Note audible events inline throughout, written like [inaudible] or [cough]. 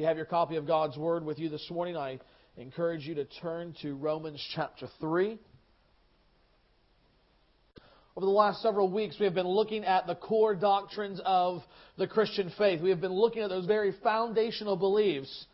you have your copy of God's Word with you this morning, I encourage you to turn to Romans chapter 3. Over the last several weeks, we have been looking at the core doctrines of the Christian faith. We have been looking at those very foundational beliefs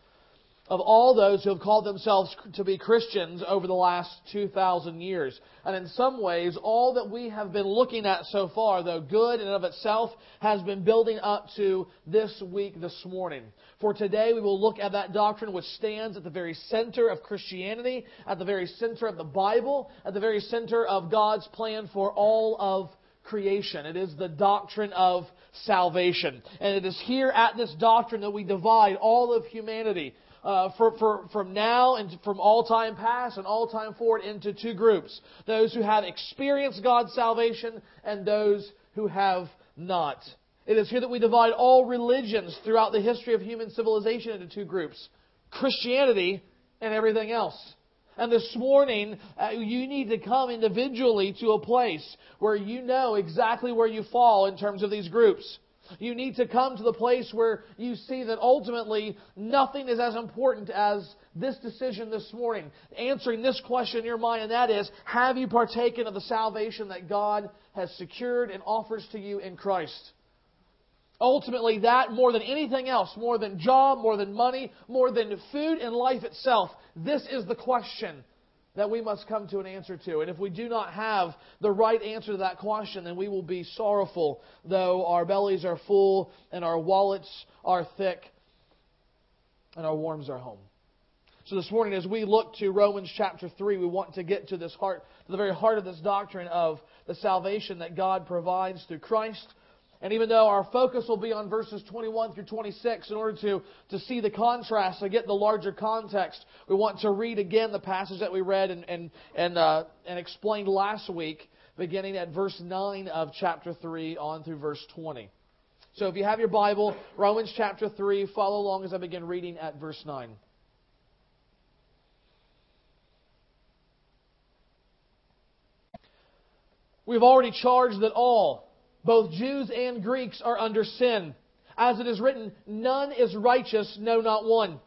of all those who have called themselves to be Christians over the last 2,000 years. And in some ways, all that we have been looking at so far, though good in and of itself, has been building up to this week, this morning. For today, we will look at that doctrine which stands at the very center of Christianity, at the very center of the Bible, at the very center of God's plan for all of creation. It is the doctrine of salvation. And it is here at this doctrine that we divide all of humanity uh, for, for, from now and from all time past and all time forward into two groups those who have experienced God's salvation and those who have not. It is here that we divide all religions throughout the history of human civilization into two groups Christianity and everything else. And this morning, uh, you need to come individually to a place where you know exactly where you fall in terms of these groups. You need to come to the place where you see that ultimately nothing is as important as this decision this morning, answering this question in your mind, and that is, have you partaken of the salvation that God has secured and offers to you in Christ? Ultimately, that more than anything else, more than job, more than money, more than food and life itself, this is the question that we must come to an answer to. And if we do not have the right answer to that question, then we will be sorrowful, though our bellies are full and our wallets are thick and our worms are home. So this morning, as we look to Romans chapter 3, we want to get to this heart, to the very heart of this doctrine of the salvation that God provides through Christ and even though our focus will be on verses 21 through 26 in order to, to see the contrast and get the larger context, we want to read again the passage that we read and, and, and, uh, and explained last week, beginning at verse 9 of chapter 3 on through verse 20. So if you have your Bible, Romans chapter 3, follow along as I begin reading at verse 9. We've already charged that all both Jews and Greeks are under sin. As it is written, none is righteous, no, not one.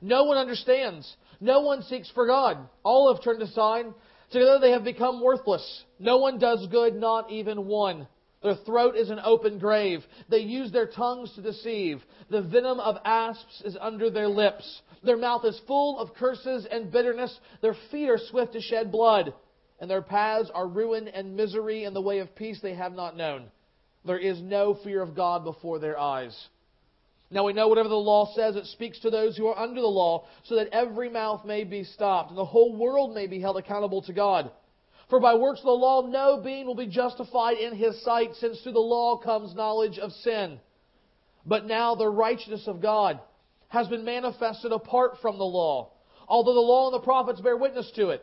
No one understands. No one seeks for God. All have turned aside. Together they have become worthless. No one does good, not even one. Their throat is an open grave. They use their tongues to deceive. The venom of asps is under their lips. Their mouth is full of curses and bitterness. Their feet are swift to shed blood. And their paths are ruin and misery, and the way of peace they have not known. There is no fear of God before their eyes. Now we know whatever the law says, it speaks to those who are under the law, so that every mouth may be stopped, and the whole world may be held accountable to God. For by works of the law, no being will be justified in his sight, since through the law comes knowledge of sin. But now the righteousness of God has been manifested apart from the law, although the law and the prophets bear witness to it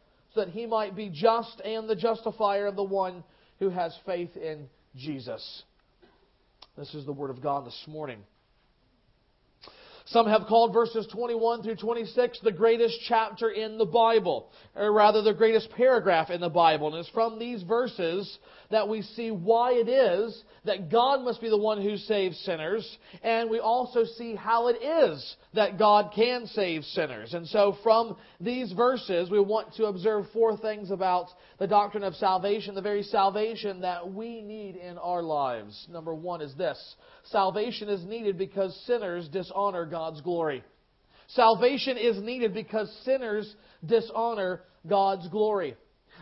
so that he might be just and the justifier of the one who has faith in Jesus. This is the Word of God this morning. Some have called verses 21 through 26 the greatest chapter in the Bible, or rather the greatest paragraph in the Bible. And it's from these verses that we see why it is that God must be the one who saves sinners, and we also see how it is that God can save sinners. And so from these verses, we want to observe four things about the doctrine of salvation, the very salvation that we need in our lives. Number one is this salvation is needed because sinners dishonor God's glory. Salvation is needed because sinners dishonor God's glory.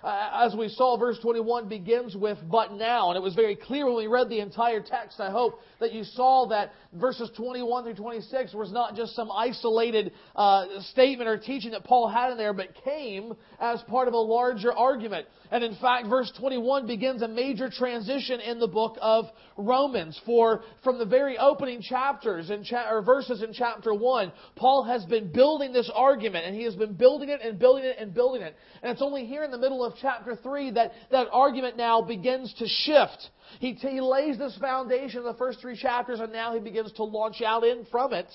Uh, as we saw, verse 21 begins with but now. And it was very clear when we read the entire text, I hope, that you saw that verses 21 through 26 was not just some isolated uh, statement or teaching that Paul had in there, but came as part of a larger argument. And in fact, verse 21 begins a major transition in the book of Romans. For from the very opening chapters in cha- or verses in chapter 1, Paul has been building this argument, and he has been building it and building it and building it. And it's only here in the middle of chapter 3 that that argument now begins to shift. He, he lays this foundation in the first three chapters, and now he begins to launch out in from it,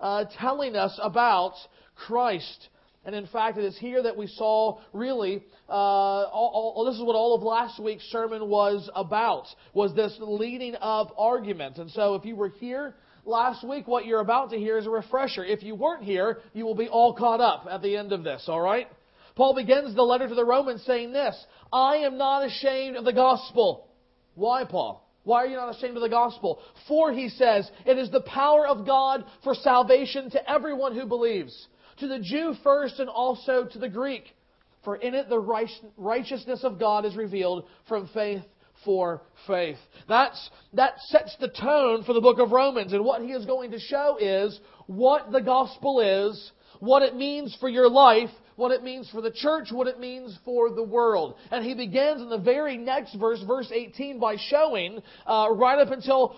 uh, telling us about Christ. And in fact, it is here that we saw really, uh, all, all, this is what all of last week's sermon was about, was this leading up argument. And so if you were here last week, what you're about to hear is a refresher. If you weren't here, you will be all caught up at the end of this, alright? Paul begins the letter to the Romans saying this, I am not ashamed of the gospel. Why, Paul? Why are you not ashamed of the gospel? For, he says, it is the power of God for salvation to everyone who believes, to the Jew first and also to the Greek. For in it the righteousness of God is revealed from faith for faith. That's, that sets the tone for the book of Romans. And what he is going to show is what the gospel is, what it means for your life, what it means for the church, what it means for the world. And he begins in the very next verse, verse 18, by showing, uh, right up until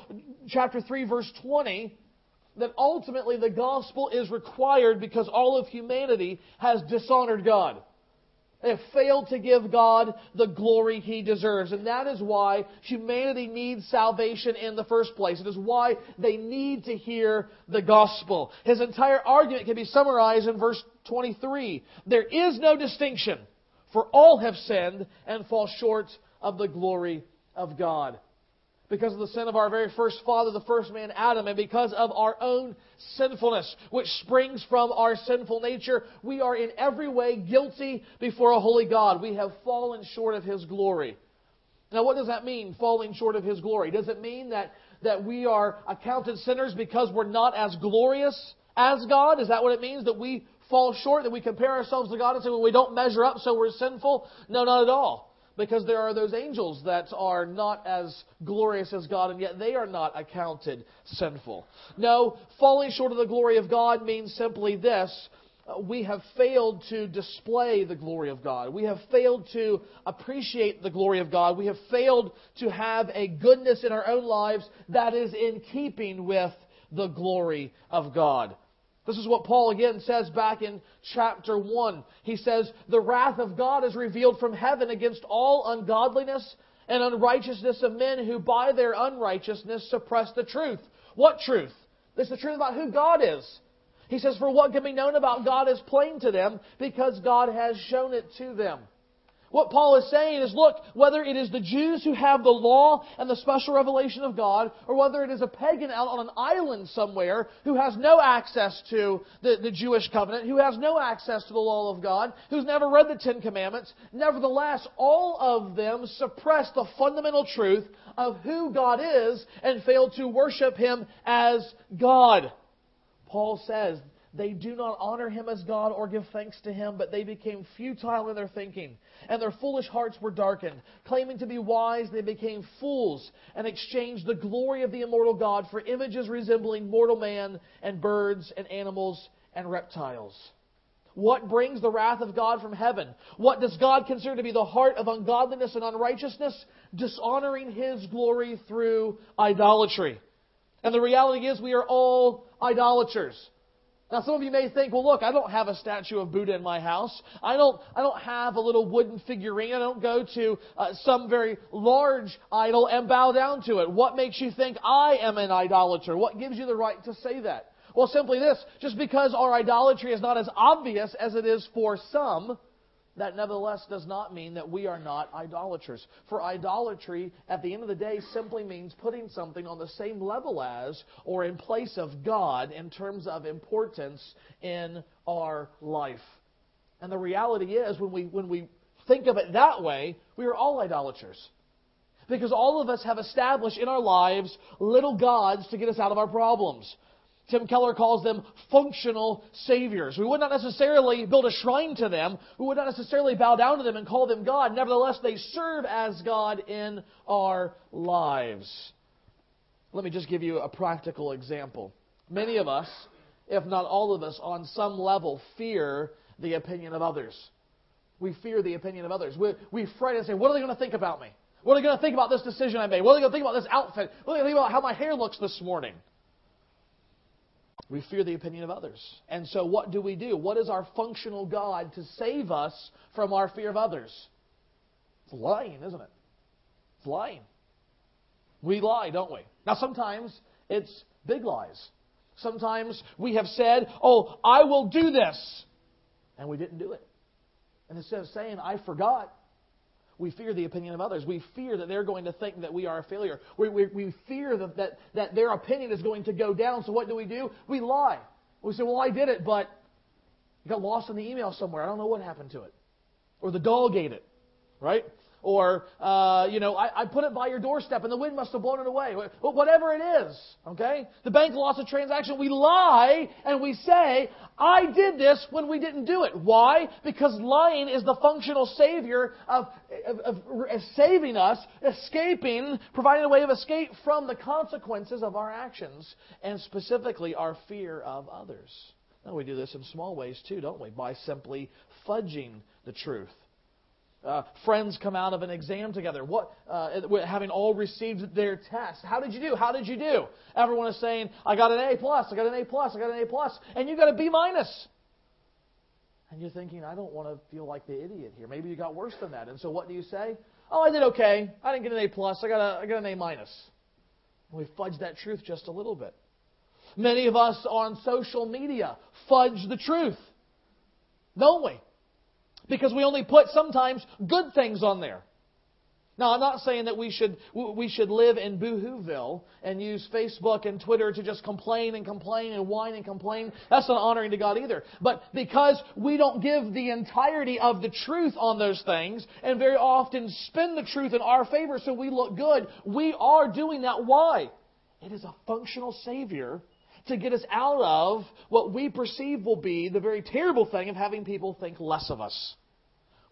chapter 3, verse 20, that ultimately the gospel is required because all of humanity has dishonored God. They have failed to give God the glory He deserves. And that is why humanity needs salvation in the first place. It is why they need to hear the gospel. His entire argument can be summarized in verse 23. There is no distinction, for all have sinned and fall short of the glory of God because of the sin of our very first father, the first man, Adam, and because of our own sinfulness, which springs from our sinful nature, we are in every way guilty before a holy God. We have fallen short of His glory. Now, what does that mean, falling short of His glory? Does it mean that, that we are accounted sinners because we're not as glorious as God? Is that what it means? That we fall short, that we compare ourselves to God and say, well, we don't measure up, so we're sinful? No, not at all because there are those angels that are not as glorious as God, and yet they are not accounted sinful. No, falling short of the glory of God means simply this. We have failed to display the glory of God. We have failed to appreciate the glory of God. We have failed to have a goodness in our own lives that is in keeping with the glory of God. This is what Paul again says back in chapter 1. He says, The wrath of God is revealed from heaven against all ungodliness and unrighteousness of men who by their unrighteousness suppress the truth. What truth? This is the truth about who God is. He says, For what can be known about God is plain to them because God has shown it to them. What Paul is saying is, look, whether it is the Jews who have the law and the special revelation of God, or whether it is a pagan out on an island somewhere who has no access to the, the Jewish covenant, who has no access to the law of God, who's never read the Ten Commandments, nevertheless, all of them suppress the fundamental truth of who God is and fail to worship Him as God. Paul says they do not honor him as God or give thanks to him, but they became futile in their thinking, and their foolish hearts were darkened. Claiming to be wise, they became fools and exchanged the glory of the immortal God for images resembling mortal man and birds and animals and reptiles. What brings the wrath of God from heaven? What does God consider to be the heart of ungodliness and unrighteousness? Dishonoring His glory through idolatry. And the reality is we are all idolaters. Now, some of you may think, well, look, I don't have a statue of Buddha in my house. I don't, I don't have a little wooden figurine. I don't go to uh, some very large idol and bow down to it. What makes you think I am an idolater? What gives you the right to say that? Well, simply this. Just because our idolatry is not as obvious as it is for some, that nevertheless does not mean that we are not idolaters. For idolatry, at the end of the day, simply means putting something on the same level as or in place of God in terms of importance in our life. And the reality is, when we, when we think of it that way, we are all idolaters. Because all of us have established in our lives little gods to get us out of our problems. Tim Keller calls them functional saviors. We would not necessarily build a shrine to them. We would not necessarily bow down to them and call them God. Nevertheless, they serve as God in our lives. Let me just give you a practical example. Many of us, if not all of us, on some level fear the opinion of others. We fear the opinion of others. We, we fret and say, What are they going to think about me? What are they going to think about this decision I made? What are they going to think about this outfit? What are they going to think about how my hair looks this morning? We fear the opinion of others. And so, what do we do? What is our functional God to save us from our fear of others? It's lying, isn't it? It's lying. We lie, don't we? Now, sometimes it's big lies. Sometimes we have said, Oh, I will do this. And we didn't do it. And instead of saying, I forgot, we fear the opinion of others. We fear that they're going to think that we are a failure. We, we, we fear that, that, that their opinion is going to go down. So what do we do? We lie. We say, well, I did it, but it got lost in the email somewhere. I don't know what happened to it. Or the dog ate it, right? Or, uh, you know, I, I, put it by your doorstep and the wind must have blown it away. Whatever it is, okay? The bank lost a transaction. We lie and we say, I did this when we didn't do it. Why? Because lying is the functional savior of, of, of, of saving us, escaping, providing a way of escape from the consequences of our actions, and specifically our fear of others. Now, we do this in small ways too, don't we? By simply fudging the truth. Uh, friends come out of an exam together. What, uh, having all received their test. How did you do? How did you do? Everyone is saying, "I got an A plus. I got an A plus. I got an A plus," and you got a B minus. And you're thinking, "I don't want to feel like the idiot here. Maybe you got worse than that." And so, what do you say? "Oh, I did okay. I didn't get an A plus. I got a, I got an A minus." We fudge that truth just a little bit. Many of us on social media fudge the truth, don't we? Because we only put sometimes good things on there. Now, I'm not saying that we should we should live in boohooville and use Facebook and Twitter to just complain and complain and whine and complain. That's not honoring to God either. But because we don't give the entirety of the truth on those things and very often spin the truth in our favor so we look good, we are doing that. Why? It is a functional Savior to get us out of what we perceive will be the very terrible thing of having people think less of us.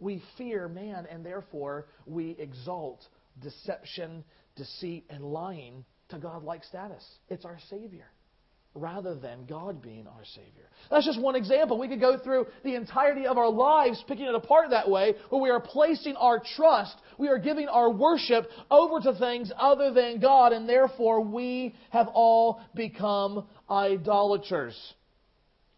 We fear man, and therefore we exalt deception, deceit, and lying to God-like status. It's our Savior rather than God being our Savior. That's just one example. We could go through the entirety of our lives picking it apart that way, where we are placing our trust, we are giving our worship over to things other than God, and therefore we have all become idolaters.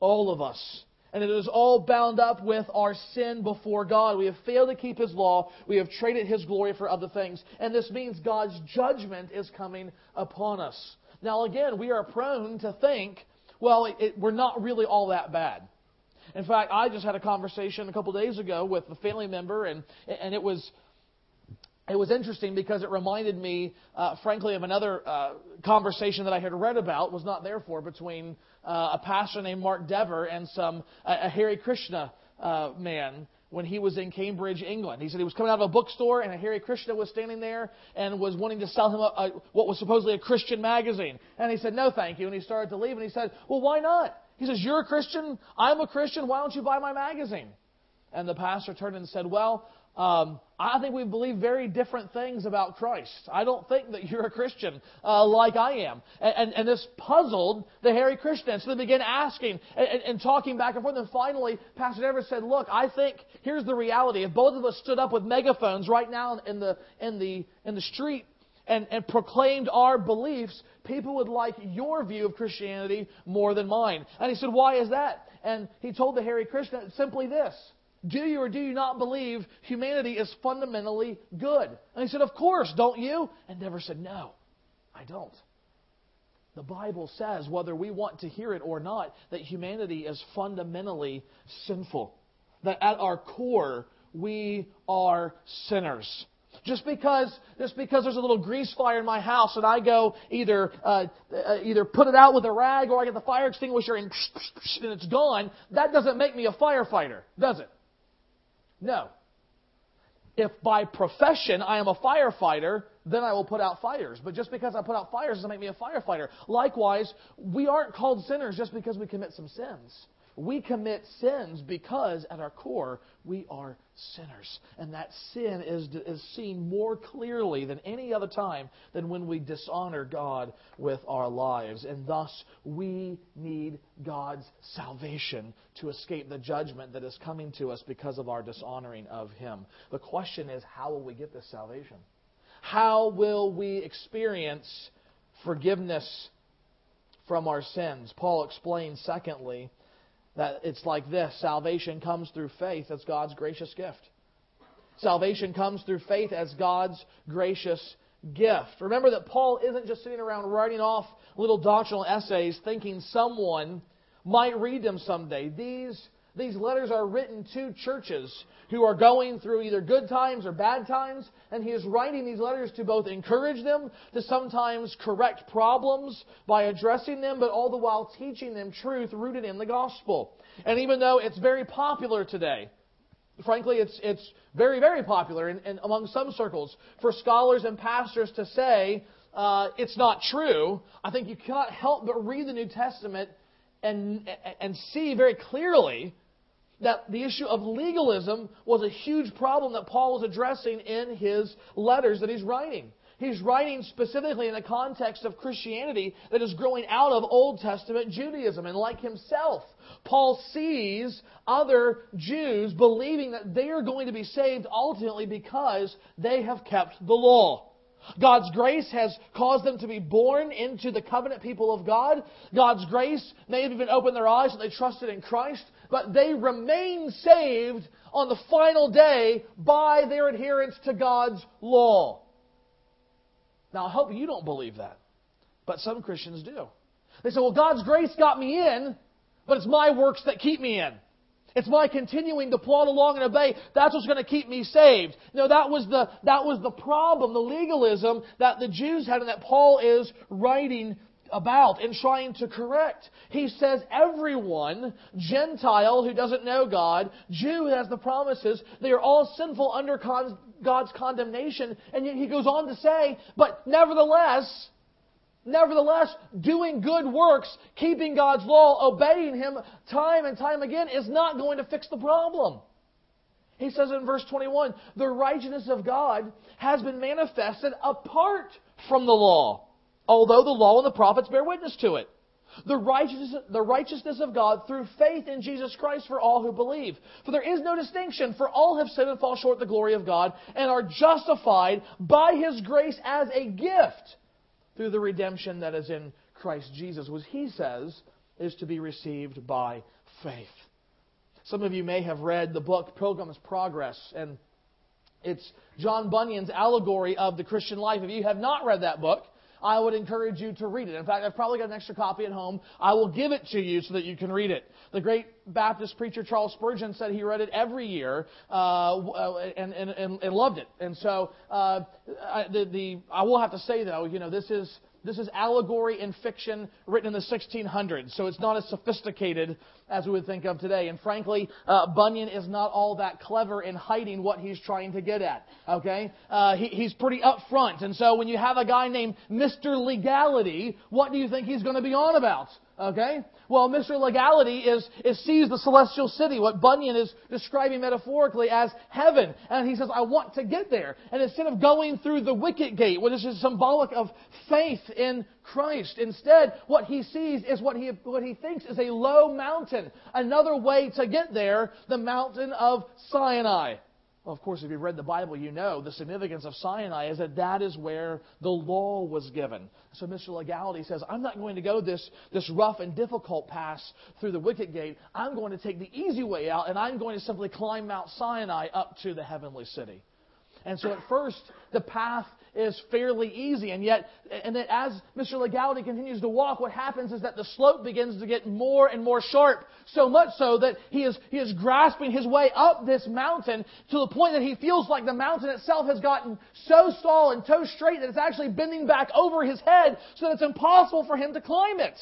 All of us. And it is all bound up with our sin before God. We have failed to keep His law. We have traded His glory for other things. And this means God's judgment is coming upon us. Now, again, we are prone to think, well, it, it, we're not really all that bad. In fact, I just had a conversation a couple days ago with a family member, and, and it was it was interesting because it reminded me, uh, frankly, of another uh, conversation that I had read about, was not there for, between uh, a pastor named Mark Dever and some a, a Hare Krishna uh, man when he was in Cambridge, England. He said he was coming out of a bookstore and a Hare Krishna was standing there and was wanting to sell him a, a, what was supposedly a Christian magazine. And he said, no, thank you. And he started to leave and he said, well, why not? He says, you're a Christian. I'm a Christian. Why don't you buy my magazine? And the pastor turned and said, well, um, I think we believe very different things about Christ. I don't think that you're a Christian uh, like I am. And, and, and, this puzzled the Hare Krishna. So they began asking and, and, talking back and forth. And finally, Pastor Dever said, Look, I think here's the reality. If both of us stood up with megaphones right now in the, in the, in the street and, and proclaimed our beliefs, people would like your view of Christianity more than mine. And he said, Why is that? And he told the Hare Krishna simply this do you or do you not believe humanity is fundamentally good? And he said, Of course, don't you? And Dever said, No, I don't. The Bible says, whether we want to hear it or not, that humanity is fundamentally sinful. That at our core, we are sinners. Just because, just because there's a little grease fire in my house and I go either, uh, uh, either put it out with a rag or I get the fire extinguisher and, [laughs] and it's gone, that doesn't make me a firefighter, does it? No. If by profession I am a firefighter, then I will put out fires. But just because I put out fires doesn't make me a firefighter. Likewise, we aren't called sinners just because we commit some sins. We commit sins because at our core we are sinners. And that sin is, is seen more clearly than any other time than when we dishonor God with our lives. And thus we need God's salvation to escape the judgment that is coming to us because of our dishonoring of Him. The question is, how will we get this salvation? How will we experience forgiveness from our sins? Paul explains, secondly, that it's like this salvation comes through faith as God's gracious gift. Salvation comes through faith as God's gracious gift. Remember that Paul isn't just sitting around writing off little doctrinal essays thinking someone might read them someday. These these letters are written to churches who are going through either good times or bad times, and he is writing these letters to both encourage them, to sometimes correct problems by addressing them, but all the while teaching them truth rooted in the gospel. And even though it's very popular today, frankly, it's, it's very, very popular in, in among some circles for scholars and pastors to say uh, it's not true, I think you cannot help but read the New Testament and, and see very clearly that the issue of legalism was a huge problem that Paul was addressing in his letters that he's writing. He's writing specifically in the context of Christianity that is growing out of Old Testament Judaism. And like himself, Paul sees other Jews believing that they are going to be saved ultimately because they have kept the law. God's grace has caused them to be born into the covenant people of God. God's grace may have even opened their eyes and they trusted in Christ but they remain saved on the final day by their adherence to God's law. Now, I hope you don't believe that, but some Christians do. They say, well, God's grace got me in, but it's my works that keep me in. It's my continuing to plod along and obey. That's what's going to keep me saved. No, that was the, that was the problem, the legalism that the Jews had and that Paul is writing about and trying to correct. He says everyone, Gentile who doesn't know God, Jew who has the promises, they are all sinful under con- God's condemnation. And yet he goes on to say, but nevertheless, nevertheless, doing good works, keeping God's law, obeying Him time and time again is not going to fix the problem. He says in verse 21, the righteousness of God has been manifested apart from the law although the law and the prophets bear witness to it. The righteousness, the righteousness of God through faith in Jesus Christ for all who believe. For there is no distinction, for all have sinned and fall short of the glory of God, and are justified by His grace as a gift through the redemption that is in Christ Jesus, which He says is to be received by faith. Some of you may have read the book Pilgrim's Progress, and it's John Bunyan's allegory of the Christian life. If you have not read that book, I would encourage you to read it. In fact, I've probably got an extra copy at home. I will give it to you so that you can read it. The great Baptist preacher Charles Spurgeon said he read it every year uh, and, and, and, loved it. And so uh, I, the, the, I will have to say, though, you know, this is this is allegory and fiction written in the 1600s, so it's not as sophisticated as we would think of today. And frankly, uh, Bunyan is not all that clever in hiding what he's trying to get at. Okay, uh, he, he's pretty upfront, and so when you have a guy named Mister Legality, what do you think he's going to be on about? Okay? Well, Mr. Legality is, is sees the celestial city, what Bunyan is describing metaphorically as heaven. And he says, I want to get there. And instead of going through the wicket gate, which is symbolic of faith in Christ, instead, what he sees is what he, what he thinks is a low mountain. Another way to get there, the mountain of Sinai. Well, of course, if you've read the Bible, you know the significance of Sinai is that that is where the law was given. So Mr. Legality says, I'm not going to go this, this rough and difficult pass through the wicket gate. I'm going to take the easy way out, and I'm going to simply climb Mount Sinai up to the heavenly city. And so at first, the path is fairly easy. And yet, and then as Mr. Legality continues to walk, what happens is that the slope begins to get more and more sharp. So much so that he is, he is grasping his way up this mountain to the point that he feels like the mountain itself has gotten so tall and so straight that it's actually bending back over his head so that it's impossible for him to climb it.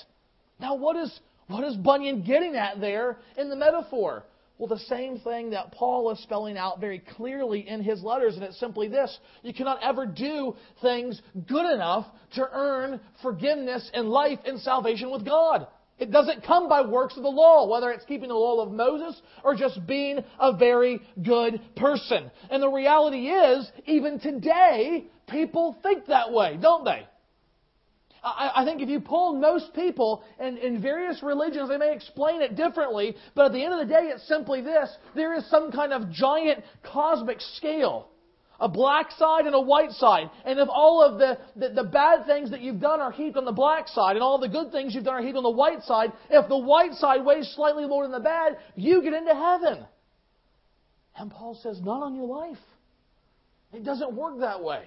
Now, what is, what is Bunyan getting at there in the metaphor? Well, the same thing that Paul is spelling out very clearly in his letters, and it's simply this you cannot ever do things good enough to earn forgiveness and life and salvation with God. It doesn't come by works of the law, whether it's keeping the law of Moses or just being a very good person. And the reality is, even today, people think that way, don't they? I, I think if you poll most people in, in various religions, they may explain it differently, but at the end of the day, it's simply this there is some kind of giant cosmic scale a black side and a white side. And if all of the, the, the, bad things that you've done are heaped on the black side and all the good things you've done are heaped on the white side, if the white side weighs slightly more than the bad, you get into heaven. And Paul says, not on your life. It doesn't work that way.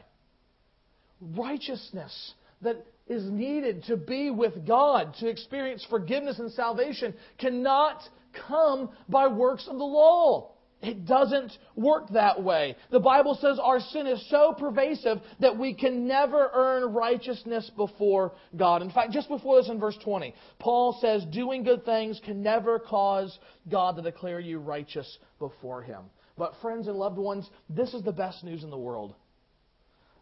Righteousness that is needed to be with God, to experience forgiveness and salvation, cannot come by works of the law. It doesn't work that way. The Bible says our sin is so pervasive that we can never earn righteousness before God. In fact, just before this in verse 20, Paul says doing good things can never cause God to declare you righteous before Him. But, friends and loved ones, this is the best news in the world.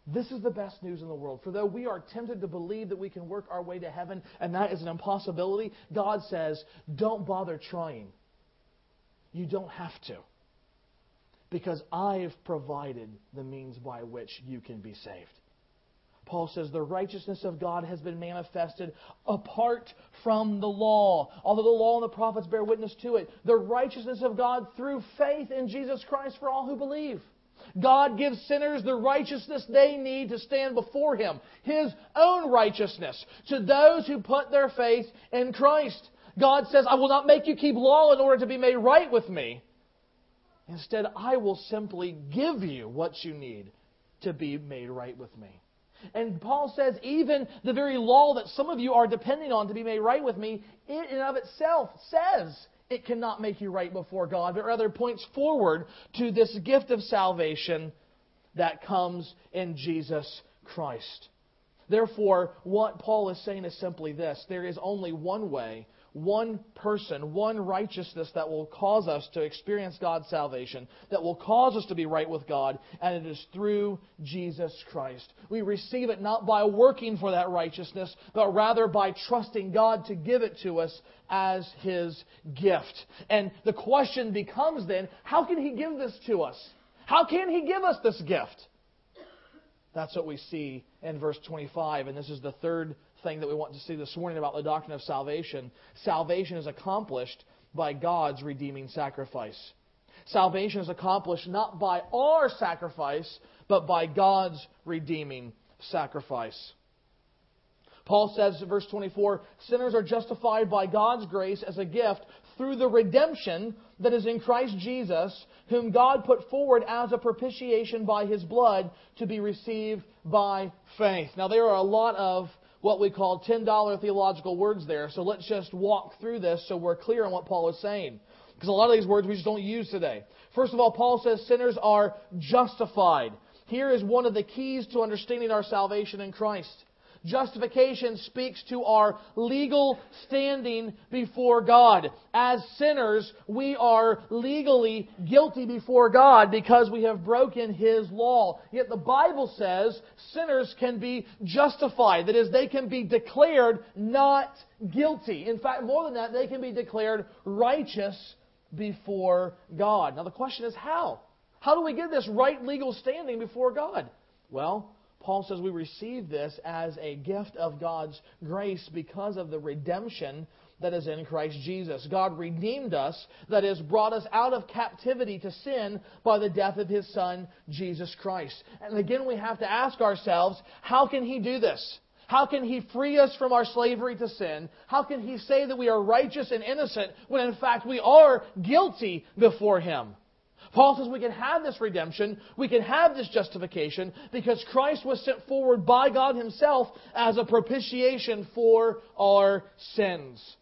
This is the best news in the world. For though we are tempted to believe that we can work our way to heaven, and that is an impossibility, God says, don't bother trying. You don't have to. Because I've provided the means by which you can be saved. Paul says the righteousness of God has been manifested apart from the law. Although the law and the prophets bear witness to it, the righteousness of God through faith in Jesus Christ for all who believe. God gives sinners the righteousness they need to stand before Him, His own righteousness, to those who put their faith in Christ. God says, I will not make you keep law in order to be made right with me. Instead, I will simply give you what you need to be made right with me. And Paul says, even the very law that some of you are depending on to be made right with me, in and of itself says it cannot make you right before God, but rather points forward to this gift of salvation that comes in Jesus Christ. Therefore, what Paul is saying is simply this there is only one way one person, one righteousness that will cause us to experience God's salvation, that will cause us to be right with God, and it is through Jesus Christ. We receive it not by working for that righteousness, but rather by trusting God to give it to us as His gift. And the question becomes then, how can He give this to us? How can He give us this gift? That's what we see in verse 25, and this is the third thing that we want to see this morning about the doctrine of salvation. Salvation is accomplished by God's redeeming sacrifice. Salvation is accomplished not by our sacrifice, but by God's redeeming sacrifice. Paul says in verse 24, sinners are justified by God's grace as a gift through the redemption that is in Christ Jesus, whom God put forward as a propitiation by his blood to be received by faith. Now, there are a lot of what we call $10 theological words there. So let's just walk through this so we're clear on what Paul is saying. Because a lot of these words we just don't use today. First of all, Paul says sinners are justified. Here is one of the keys to understanding our salvation in Christ. Justification speaks to our legal standing before God. As sinners, we are legally guilty before God because we have broken His law. Yet the Bible says sinners can be justified. That is, they can be declared not guilty. In fact, more than that, they can be declared righteous before God. Now the question is how? How do we get this right legal standing before God? Well, Paul says we receive this as a gift of God's grace because of the redemption that is in Christ Jesus. God redeemed us, that is, brought us out of captivity to sin by the death of His Son, Jesus Christ. And again, we have to ask ourselves, how can He do this? How can He free us from our slavery to sin? How can He say that we are righteous and innocent when in fact we are guilty before Him? Paul says we can have this redemption, we can have this justification because Christ was sent forward by God Himself as a propitiation for our sins.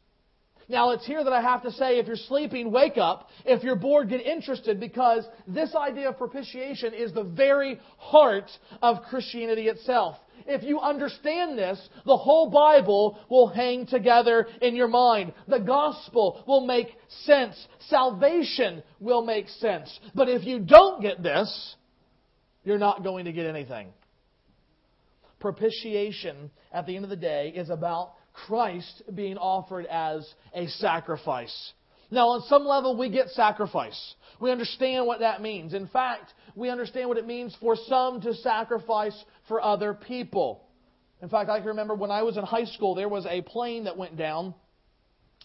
Now, it's here that I have to say if you're sleeping, wake up. If you're bored, get interested because this idea of propitiation is the very heart of Christianity itself. If you understand this, the whole Bible will hang together in your mind. The gospel will make sense. Salvation will make sense. But if you don't get this, you're not going to get anything. Propitiation, at the end of the day, is about Christ being offered as a sacrifice. Now, on some level, we get sacrifice. We understand what that means. In fact, we understand what it means for some to sacrifice for other people. In fact, I can remember when I was in high school, there was a plane that went down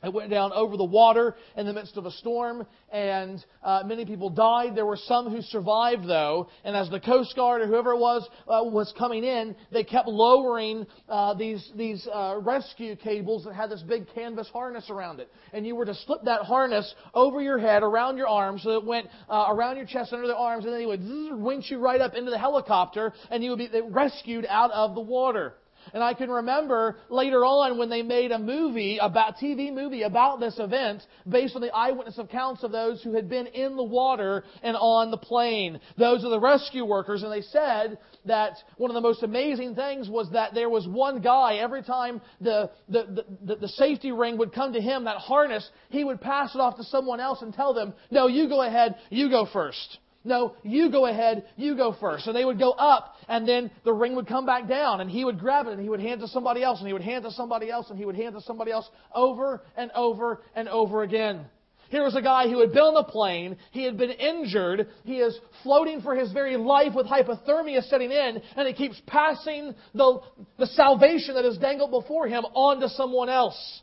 it went down over the water in the midst of a storm, and uh, many people died. There were some who survived, though. And as the Coast Guard or whoever it was uh, was coming in, they kept lowering uh, these these uh, rescue cables that had this big canvas harness around it. And you were to slip that harness over your head, around your arms, so it went uh, around your chest, under the arms, and then he would winch you right up into the helicopter, and you would be rescued out of the water. And I can remember later on when they made a movie about TV movie about this event based on the eyewitness accounts of those who had been in the water and on the plane. Those are the rescue workers and they said that one of the most amazing things was that there was one guy every time the the, the, the safety ring would come to him that harness he would pass it off to someone else and tell them, "No, you go ahead, you go first. No, you go ahead, you go first. So they would go up, and then the ring would come back down, and he would grab it, and he would hand it to somebody else, and he would hand it to somebody else, and he would hand it to somebody else over and over and over again. Here was a guy who had been on the plane, he had been injured, he is floating for his very life with hypothermia setting in, and he keeps passing the, the salvation that is dangled before him on to someone else.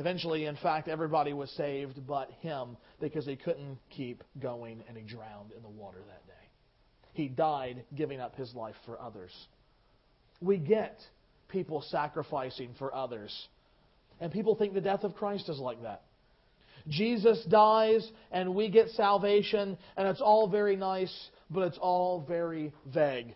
Eventually, in fact, everybody was saved but him because he couldn't keep going and he drowned in the water that day. He died giving up his life for others. We get people sacrificing for others. And people think the death of Christ is like that. Jesus dies and we get salvation, and it's all very nice, but it's all very vague.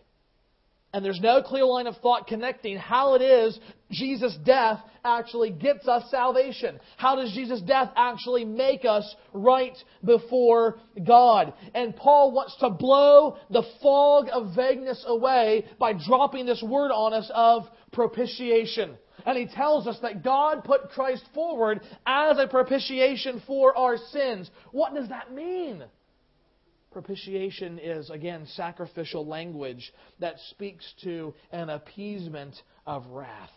And there's no clear line of thought connecting how it is Jesus' death actually gets us salvation. How does Jesus' death actually make us right before God? And Paul wants to blow the fog of vagueness away by dropping this word on us of propitiation. And he tells us that God put Christ forward as a propitiation for our sins. What does that mean? Propitiation is, again, sacrificial language that speaks to an appeasement of wrath.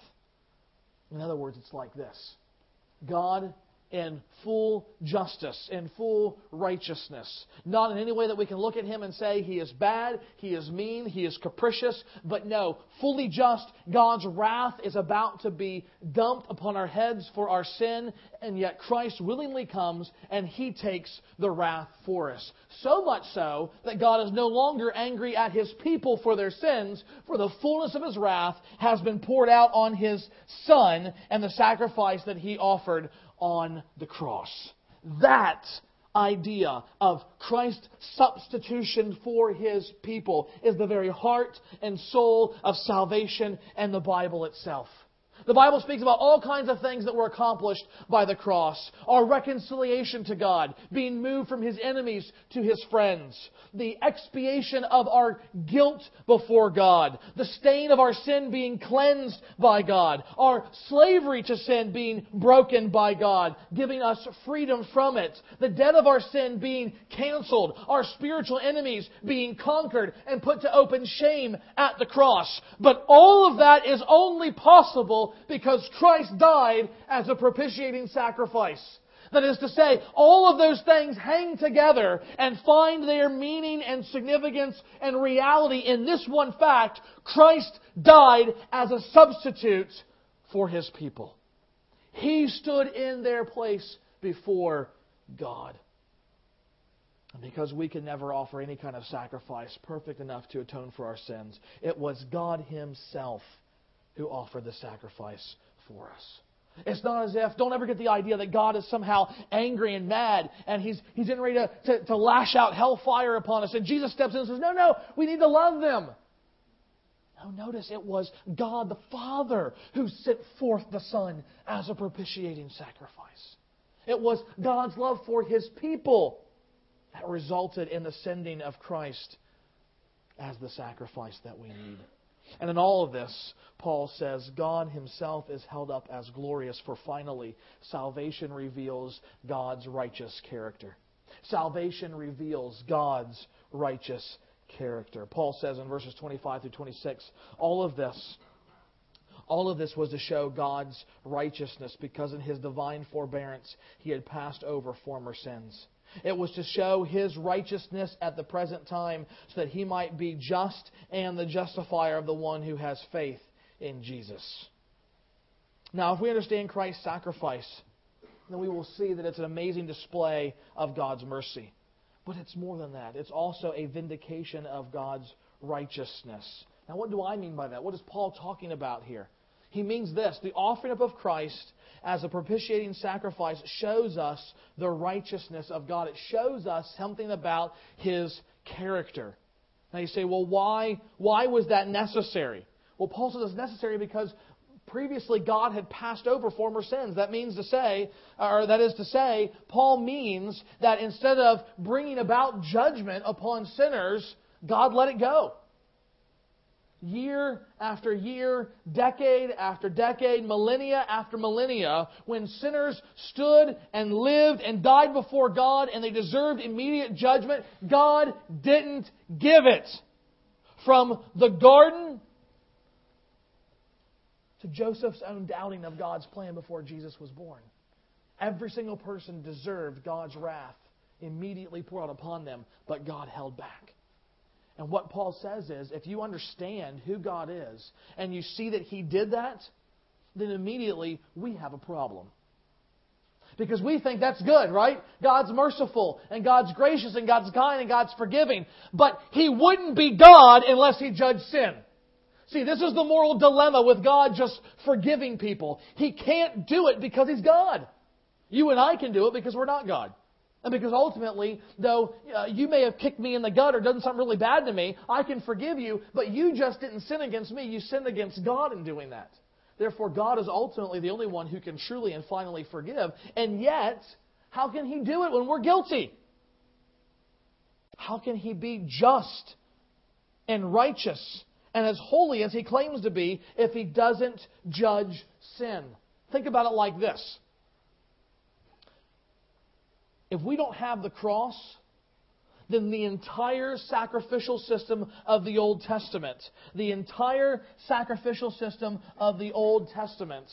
In other words, it's like this God in full justice, in full righteousness. Not in any way that we can look at him and say he is bad, he is mean, he is capricious, but no, fully just, God's wrath is about to be dumped upon our heads for our sin, and yet Christ willingly comes and he takes the wrath for us. So much so that God is no longer angry at his people for their sins, for the fullness of his wrath has been poured out on his Son and the sacrifice that he offered on the cross. That idea of Christ's substitution for his people is the very heart and soul of salvation and the Bible itself. The Bible speaks about all kinds of things that were accomplished by the cross. Our reconciliation to God, being moved from his enemies to his friends. The expiation of our guilt before God. The stain of our sin being cleansed by God. Our slavery to sin being broken by God, giving us freedom from it. The debt of our sin being canceled. Our spiritual enemies being conquered and put to open shame at the cross. But all of that is only possible because Christ died as a propitiating sacrifice. That is to say, all of those things hang together and find their meaning and significance and reality in this one fact Christ died as a substitute for his people. He stood in their place before God. And because we can never offer any kind of sacrifice perfect enough to atone for our sins, it was God Himself who offered the sacrifice for us. It's not as if, don't ever get the idea that God is somehow angry and mad and he's, he's getting ready to, to, to lash out hellfire upon us. And Jesus steps in and says, No, no, we need to love them. Oh, notice it was God the Father who sent forth the Son as a propitiating sacrifice. It was God's love for His people that resulted in the sending of Christ as the sacrifice that we need. And in all of this, Paul says, God himself is held up as glorious, for finally, salvation reveals God's righteous character. Salvation reveals God's righteous character. Paul says in verses 25 through 26, all of this, all of this was to show God's righteousness because in his divine forbearance he had passed over former sins. It was to show his righteousness at the present time so that he might be just and the justifier of the one who has faith in Jesus. Now, if we understand Christ's sacrifice, then we will see that it's an amazing display of God's mercy. But it's more than that. It's also a vindication of God's righteousness. Now, what do I mean by that? What is Paul talking about here? He means this the offering up of Christ as a propitiating sacrifice shows us the righteousness of God. It shows us something about His character. Now you say, well, why, why was that necessary? Well, Paul says it's necessary because previously God had passed over former sins. That means to say, or that is to say, Paul means that instead of bringing about judgment upon sinners, God let it go year after year, decade after decade, millennia after millennia, when sinners stood and lived and died before God and they deserved immediate judgment, God didn't give it. From the garden to Joseph's own doubting of God's plan before Jesus was born. Every single person deserved God's wrath immediately poured out upon them, but God held back. And what Paul says is if you understand who God is and you see that He did that, then immediately we have a problem. Because we think that's good, right? God's merciful and God's gracious and God's kind and God's forgiving. But He wouldn't be God unless He judged sin. See, this is the moral dilemma with God just forgiving people. He can't do it because He's God. You and I can do it because we're not God. And because ultimately, though uh, you may have kicked me in the gut or done something really bad to me, I can forgive you, but you just didn't sin against me. You sinned against God in doing that. Therefore, God is ultimately the only one who can truly and finally forgive. And yet, how can He do it when we're guilty? How can He be just and righteous and as holy as He claims to be if He doesn't judge sin? Think about it like this if we don't have the cross, then the entire sacrificial system of the Old Testament, the entire sacrificial system of the Old Testament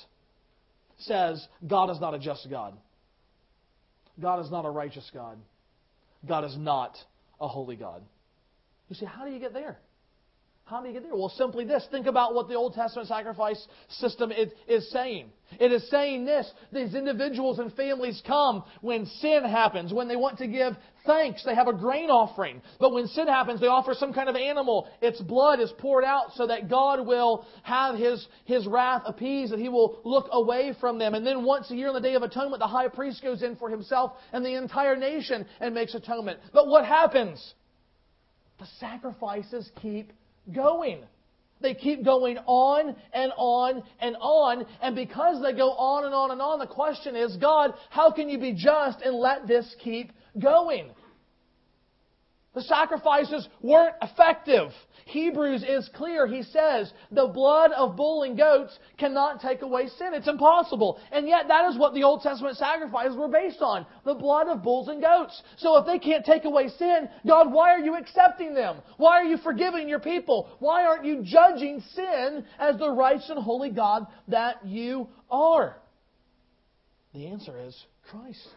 says God is not a just God. God is not a righteous God. God is not a holy God. You say, how do you get there? How do you get there? Well, simply this. Think about what the Old Testament sacrifice system is saying. It is saying this. These individuals and families come when sin happens, when they want to give thanks. They have a grain offering. But when sin happens, they offer some kind of animal. Its blood is poured out so that God will have his, his wrath appeased, that he will look away from them. And then once a year on the Day of Atonement, the high priest goes in for himself and the entire nation and makes atonement. But what happens? The sacrifices keep going. They keep going on and on and on. And because they go on and on and on, the question is, God, how can you be just and let this keep going? The sacrifices weren't effective. Hebrews is clear. He says the blood of bull and goats cannot take away sin. It's impossible. And yet that is what the Old Testament sacrifices were based on. The blood of bulls and goats. So if they can't take away sin, God, why are you accepting them? Why are you forgiving your people? Why aren't you judging sin as the righteous and holy God that you are? The answer is Christ.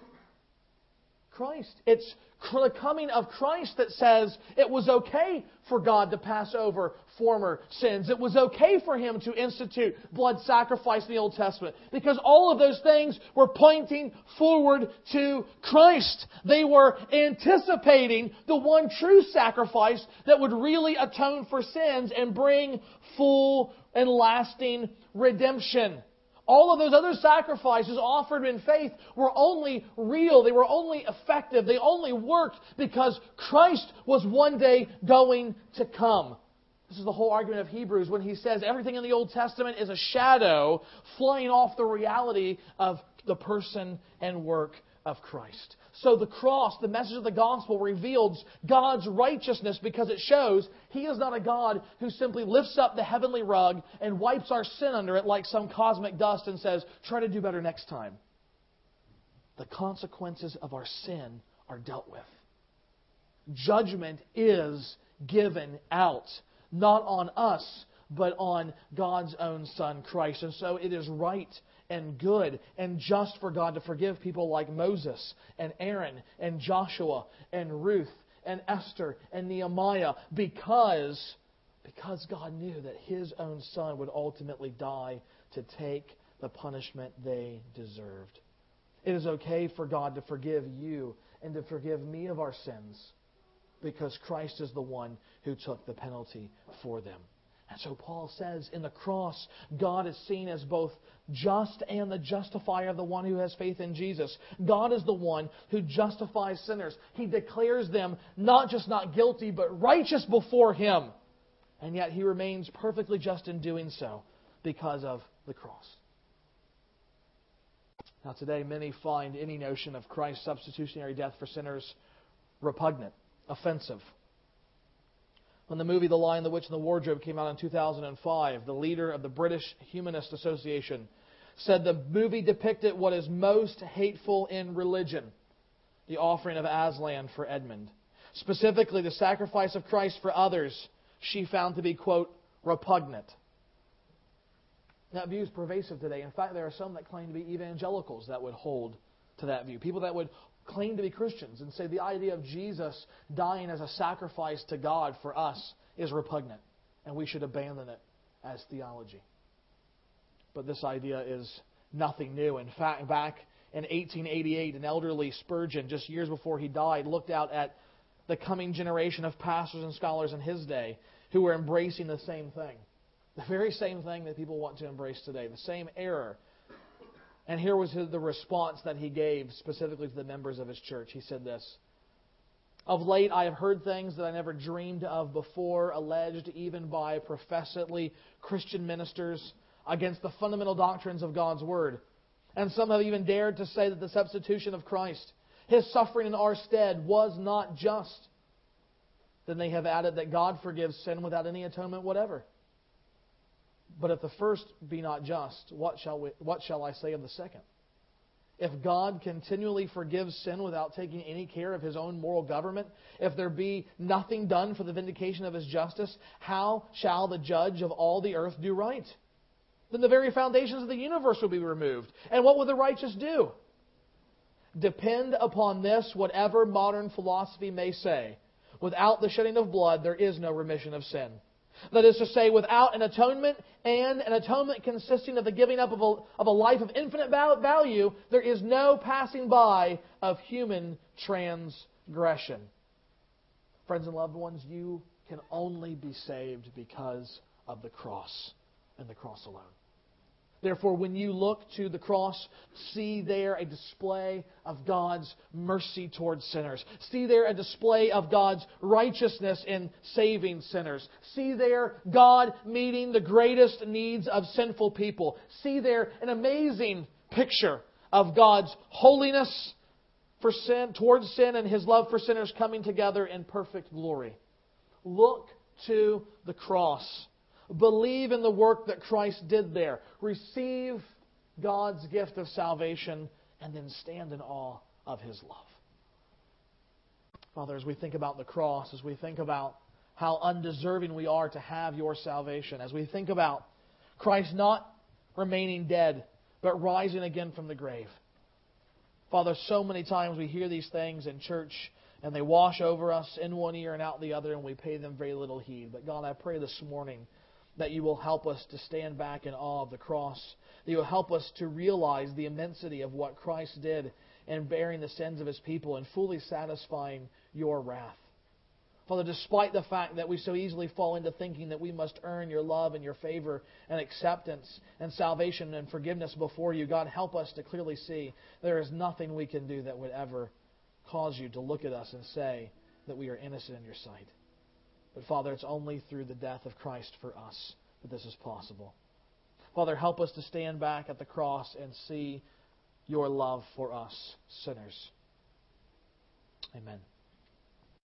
Christ. It's the coming of Christ that says it was okay for God to pass over former sins. It was okay for Him to institute blood sacrifice in the Old Testament because all of those things were pointing forward to Christ. They were anticipating the one true sacrifice that would really atone for sins and bring full and lasting redemption. All of those other sacrifices offered in faith were only real. They were only effective. They only worked because Christ was one day going to come. This is the whole argument of Hebrews when he says everything in the Old Testament is a shadow flying off the reality of the person and work of Christ. So the cross, the message of the gospel, reveals God's righteousness because it shows He is not a God who simply lifts up the heavenly rug and wipes our sin under it like some cosmic dust and says, try to do better next time. The consequences of our sin are dealt with. Judgment is given out not on us, but on God's own Son, Christ. And so it is right and good and just for God to forgive people like Moses and Aaron and Joshua and Ruth and Esther and Nehemiah because, because God knew that his own Son would ultimately die to take the punishment they deserved. It is okay for God to forgive you and to forgive me of our sins because Christ is the one who took the penalty for them. And so Paul says in the cross, God is seen as both just and the justifier of the one who has faith in Jesus. God is the one who justifies sinners. He declares them not just not guilty, but righteous before Him. And yet He remains perfectly just in doing so because of the cross. Now, today, many find any notion of Christ's substitutionary death for sinners repugnant offensive. When the movie The Lion, the Witch, and the Wardrobe came out in 2005, the leader of the British Humanist Association said the movie depicted what is most hateful in religion the offering of Aslan for Edmund. Specifically, the sacrifice of Christ for others, she found to be, quote, repugnant. That view is pervasive today. In fact, there are some that claim to be evangelicals that would hold to that view. People that would claim to be Christians and say the idea of Jesus dying as a sacrifice to God for us is repugnant and we should abandon it as theology. But this idea is nothing new. In fact, back in 1888, an elderly Spurgeon, just years before he died, looked out at the coming generation of pastors and scholars in his day who were embracing the same thing. The very same thing that people want to embrace today, the same error and here was the response that he gave specifically to the members of his church. He said this Of late, I have heard things that I never dreamed of before, alleged even by professedly Christian ministers against the fundamental doctrines of God's Word. And some have even dared to say that the substitution of Christ, his suffering in our stead, was not just. Then they have added that God forgives sin without any atonement whatever. But if the first be not just, what shall, we, what shall I say of the second? If God continually forgives sin without taking any care of his own moral government, if there be nothing done for the vindication of his justice, how shall the judge of all the earth do right? Then the very foundations of the universe will be removed. And what will the righteous do? Depend upon this, whatever modern philosophy may say. Without the shedding of blood, there is no remission of sin. That is to say, without an atonement and an atonement consisting of the giving up of a, of a life of infinite value, there is no passing by of human transgression. Friends and loved ones, you can only be saved because of the cross and the cross alone. Therefore, when you look to the cross, see there a display of God's mercy towards sinners. See there a display of God's righteousness in saving sinners. See there God meeting the greatest needs of sinful people. See there an amazing picture of God's holiness for sin, towards sin and his love for sinners coming together in perfect glory. Look to the cross. Believe in the work that Christ did there. Receive God's gift of salvation and then stand in awe of his love. Father, as we think about the cross, as we think about how undeserving we are to have your salvation, as we think about Christ not remaining dead, but rising again from the grave. Father, so many times we hear these things in church and they wash over us in one ear and out the other, and we pay them very little heed. But God, I pray this morning that you will help us to stand back in awe of the cross, that you will help us to realize the immensity of what Christ did in bearing the sins of his people and fully satisfying your wrath. Father, despite the fact that we so easily fall into thinking that we must earn your love and your favor and acceptance and salvation and forgiveness before you, God, help us to clearly see there is nothing we can do that would ever cause you to look at us and say that we are innocent in your sight. But Father, it's only through the death of Christ for us that this is possible. Father, help us to stand back at the cross and see your love for us, sinners. Amen.